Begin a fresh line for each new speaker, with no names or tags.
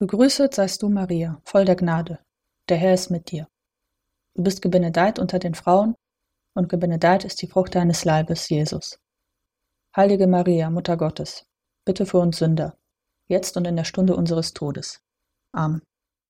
Gegrüßet seist du, Maria, voll der Gnade. Der Herr ist mit dir. Du bist gebenedeit unter den Frauen, und gebenedeit ist die Frucht deines Leibes, Jesus. Heilige Maria, Mutter Gottes, bitte für uns Sünder, jetzt und in der Stunde unseres Todes. Amen.